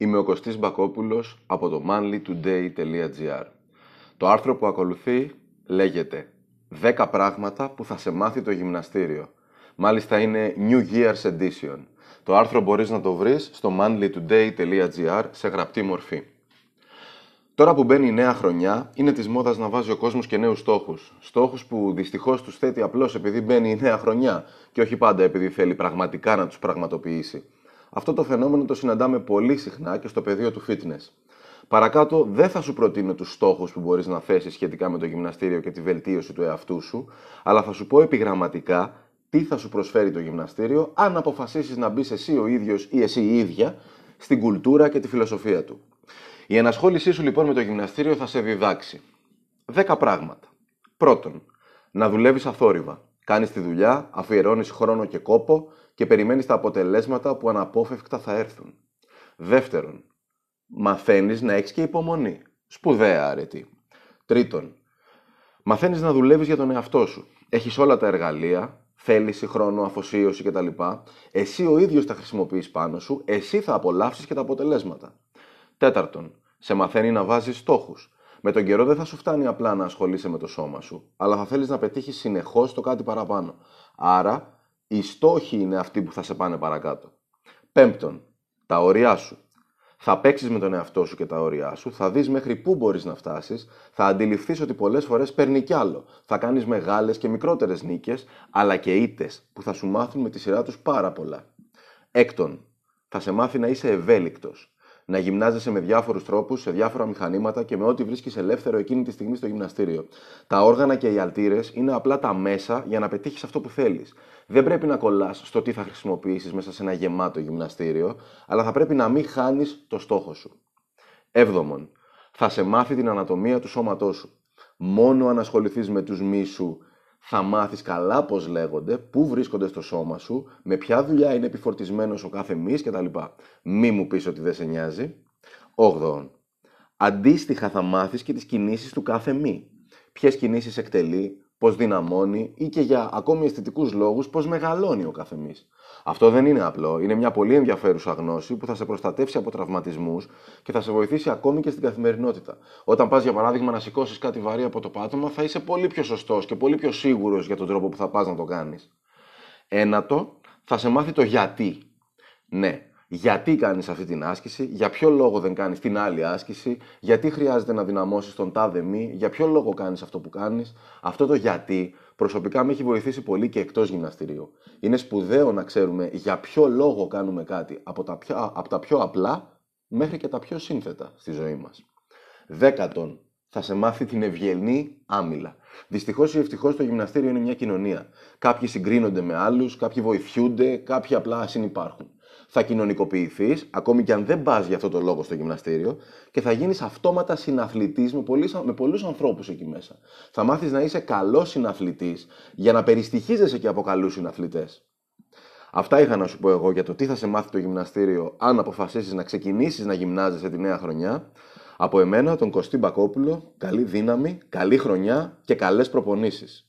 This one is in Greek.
Είμαι ο Κωστής Μπακόπουλος από το manlytoday.gr Το άρθρο που ακολουθεί λέγεται 10 πράγματα που θα σε μάθει το γυμναστήριο. Μάλιστα είναι New Year's Edition. Το άρθρο μπορείς να το βρεις στο manlytoday.gr σε γραπτή μορφή. Τώρα που μπαίνει η νέα χρονιά, είναι της μόδας να βάζει ο κόσμος και νέους στόχους. Στόχους που δυστυχώς τους θέτει απλώς επειδή μπαίνει η νέα χρονιά και όχι πάντα επειδή θέλει πραγματικά να τους πραγματοποιήσει. Αυτό το φαινόμενο το συναντάμε πολύ συχνά και στο πεδίο του fitness. Παρακάτω, δεν θα σου προτείνω τους στόχους που μπορείς να θέσεις σχετικά με το γυμναστήριο και τη βελτίωση του εαυτού σου, αλλά θα σου πω επιγραμματικά τι θα σου προσφέρει το γυμναστήριο αν αποφασίσεις να μπεις εσύ ο ίδιος ή εσύ η ίδια στην κουλτούρα και τη φιλοσοφία του. Η ενασχόλησή σου λοιπόν με το γυμναστήριο θα σε διδάξει 10 πράγματα. Πρώτον, να δουλεύεις αθόρυβα. Κάνεις τη δουλειά, αφιερώνεις χρόνο και κόπο και περιμένεις τα αποτελέσματα που αναπόφευκτα θα έρθουν. Δεύτερον, μαθαίνεις να έχεις και υπομονή. Σπουδαία αρετή. Τρίτον, μαθαίνεις να δουλεύεις για τον εαυτό σου. Έχεις όλα τα εργαλεία, θέληση, χρόνο, αφοσίωση κτλ. Εσύ ο ίδιος τα χρησιμοποιείς πάνω σου, εσύ θα απολαύσεις και τα αποτελέσματα. Τέταρτον, σε μαθαίνει να βάζεις στόχους. Με τον καιρό δεν θα σου φτάνει απλά να ασχολείσαι με το σώμα σου, αλλά θα θέλεις να πετύχεις συνεχώς το κάτι παραπάνω. Άρα, οι στόχοι είναι αυτοί που θα σε πάνε παρακάτω. Πέμπτον, τα όρια σου. Θα παίξεις με τον εαυτό σου και τα όρια σου, θα δεις μέχρι πού μπορείς να φτάσεις, θα αντιληφθείς ότι πολλές φορές παίρνει κι άλλο. Θα κάνεις μεγάλες και μικρότερες νίκες, αλλά και ήττες που θα σου μάθουν με τη σειρά τους πάρα πολλά. Έκτον, θα σε μάθει να είσαι ευέλικτος να γυμνάζεσαι με διάφορους τρόπους, σε διάφορα μηχανήματα και με ό,τι βρίσκεις ελεύθερο εκείνη τη στιγμή στο γυμναστήριο. Τα όργανα και οι αλτήρες είναι απλά τα μέσα για να πετύχεις αυτό που θέλεις. Δεν πρέπει να κολλάς στο τι θα χρησιμοποιήσεις μέσα σε ένα γεμάτο γυμναστήριο, αλλά θα πρέπει να μην χάνεις το στόχο σου. Έβδομον, θα σε μάθει την ανατομία του σώματός σου. Μόνο αν ασχοληθείς με τους μη σου θα μάθεις καλά πώς λέγονται, πού βρίσκονται στο σώμα σου, με ποια δουλειά είναι επιφορτισμένος ο κάθε μυς κτλ. Μη μου πεις ότι δεν σε νοιάζει. 8. Αντίστοιχα θα μάθεις και τις κινήσεις του κάθε μη. Ποιες κινήσεις εκτελεί, πώς δυναμώνει ή και για ακόμη αισθητικούς λόγους πώς μεγαλώνει ο κάθε μυς. Αυτό δεν είναι απλό. Είναι μια πολύ ενδιαφέρουσα γνώση που θα σε προστατεύσει από τραυματισμούς και θα σε βοηθήσει ακόμη και στην καθημερινότητα. Όταν πας, για παράδειγμα, να σηκώσεις κάτι βαρύ από το πάτωμα, θα είσαι πολύ πιο σωστός και πολύ πιο σίγουρος για τον τρόπο που θα πας να το κάνεις. Ένατο, θα σε μάθει το γιατί. Ναι, γιατί κάνεις αυτή την άσκηση, για ποιο λόγο δεν κάνεις την άλλη άσκηση, γιατί χρειάζεται να δυναμώσεις τον τάδε μη, για ποιο λόγο κάνεις αυτό που κάνεις. Αυτό το γιατί προσωπικά με έχει βοηθήσει πολύ και εκτός γυμναστηρίου. Είναι σπουδαίο να ξέρουμε για ποιο λόγο κάνουμε κάτι από τα πιο, από τα πιο απλά μέχρι και τα πιο σύνθετα στη ζωή μας. Δέκατον, θα σε μάθει την ευγενή άμυλα. Δυστυχώς ή ευτυχώς το γυμναστήριο είναι μια κοινωνία. Κάποιοι συγκρίνονται με άλλους, κάποιοι βοηθιούνται, κάποιοι απλά συνυπάρχουν θα κοινωνικοποιηθείς, ακόμη και αν δεν πας για αυτό το λόγο στο γυμναστήριο, και θα γίνεις αυτόματα συναθλητής με, με πολλούς ανθρώπους εκεί μέσα. Θα μάθεις να είσαι καλός συναθλητής για να περιστοιχίζεσαι και από καλούς συναθλητές. Αυτά είχα να σου πω εγώ για το τι θα σε μάθει το γυμναστήριο αν αποφασίσεις να ξεκινήσεις να γυμνάζεσαι τη νέα χρονιά. Από εμένα, τον Κωστή Μπακόπουλο, καλή δύναμη, καλή χρονιά και καλές προπονήσεις.